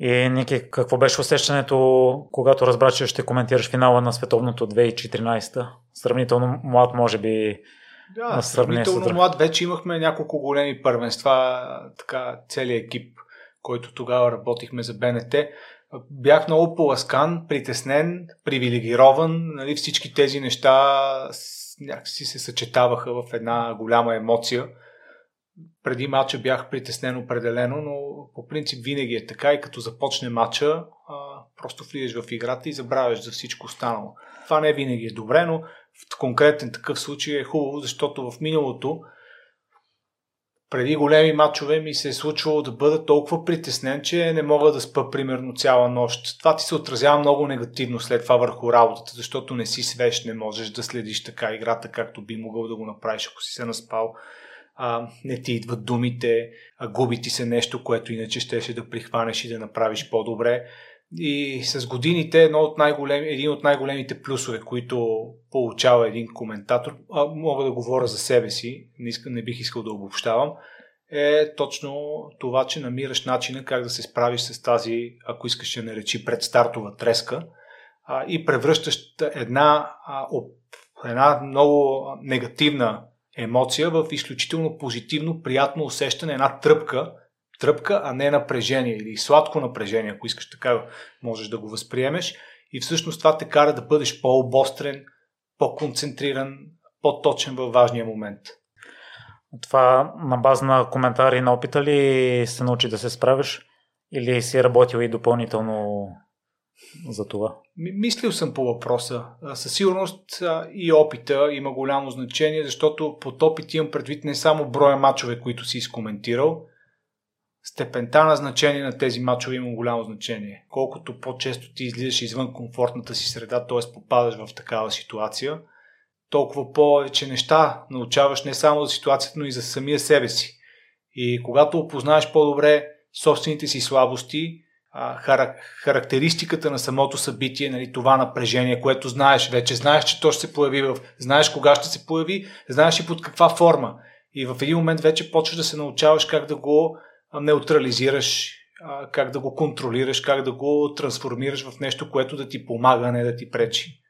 И, Ники, какво беше усещането, когато разбра, че ще коментираш финала на световното 2014? Сравнително млад, може би, да, сравнително млад. Вече имахме няколко големи първенства, така целият екип, който тогава работихме за БНТ. Бях много поласкан, притеснен, привилегирован. Нали, всички тези неща някакси се съчетаваха в една голяма емоция. Преди матча бях притеснен определено, но по принцип винаги е така и като започне матча, а, просто влизаш в играта и забравяш за всичко останало. Това не винаги е добре, но в конкретен такъв случай е хубаво, защото в миналото преди големи матчове ми се е случвало да бъда толкова притеснен, че не мога да спа примерно цяла нощ. Това ти се отразява много негативно след това върху работата, защото не си свеж, не можеш да следиш така играта, както би могъл да го направиш, ако си се наспал. А, не ти идват думите, а губи ти се нещо, което иначе щеше да прихванеш и да направиш по-добре. И с годините едно от един от най-големите плюсове, които получава един коментатор, а мога да говоря за себе си, не, иска, не бих искал да обобщавам, е точно това, че намираш начина как да се справиш с тази, ако искаш да наречи предстартова треска а, и превръщаш една, а, една много негативна емоция в изключително позитивно, приятно усещане, една тръпка, тръпка, а не напрежение или сладко напрежение, ако искаш така можеш да го възприемеш. И всъщност това те кара да бъдеш по-обострен, по-концентриран, по-точен във важния момент. Това на база на коментари на опита ли се научи да се справиш или си работил и допълнително за това? Мислил съм по въпроса. Със сигурност и опита има голямо значение, защото под опит имам предвид не само броя мачове, които си изкоментирал, степента на значение на тези матчове има голямо значение. Колкото по-често ти излизаш извън комфортната си среда, т.е. попадаш в такава ситуация, толкова повече неща научаваш не само за ситуацията, но и за самия себе си. И когато опознаеш по-добре собствените си слабости, характеристиката на самото събитие, нали, това напрежение, което знаеш вече, знаеш, че то ще се появи, в, знаеш кога ще се появи, знаеш и под каква форма. И в един момент вече почваш да се научаваш как да го неутрализираш, как да го контролираш, как да го трансформираш в нещо, което да ти помага, а не да ти пречи.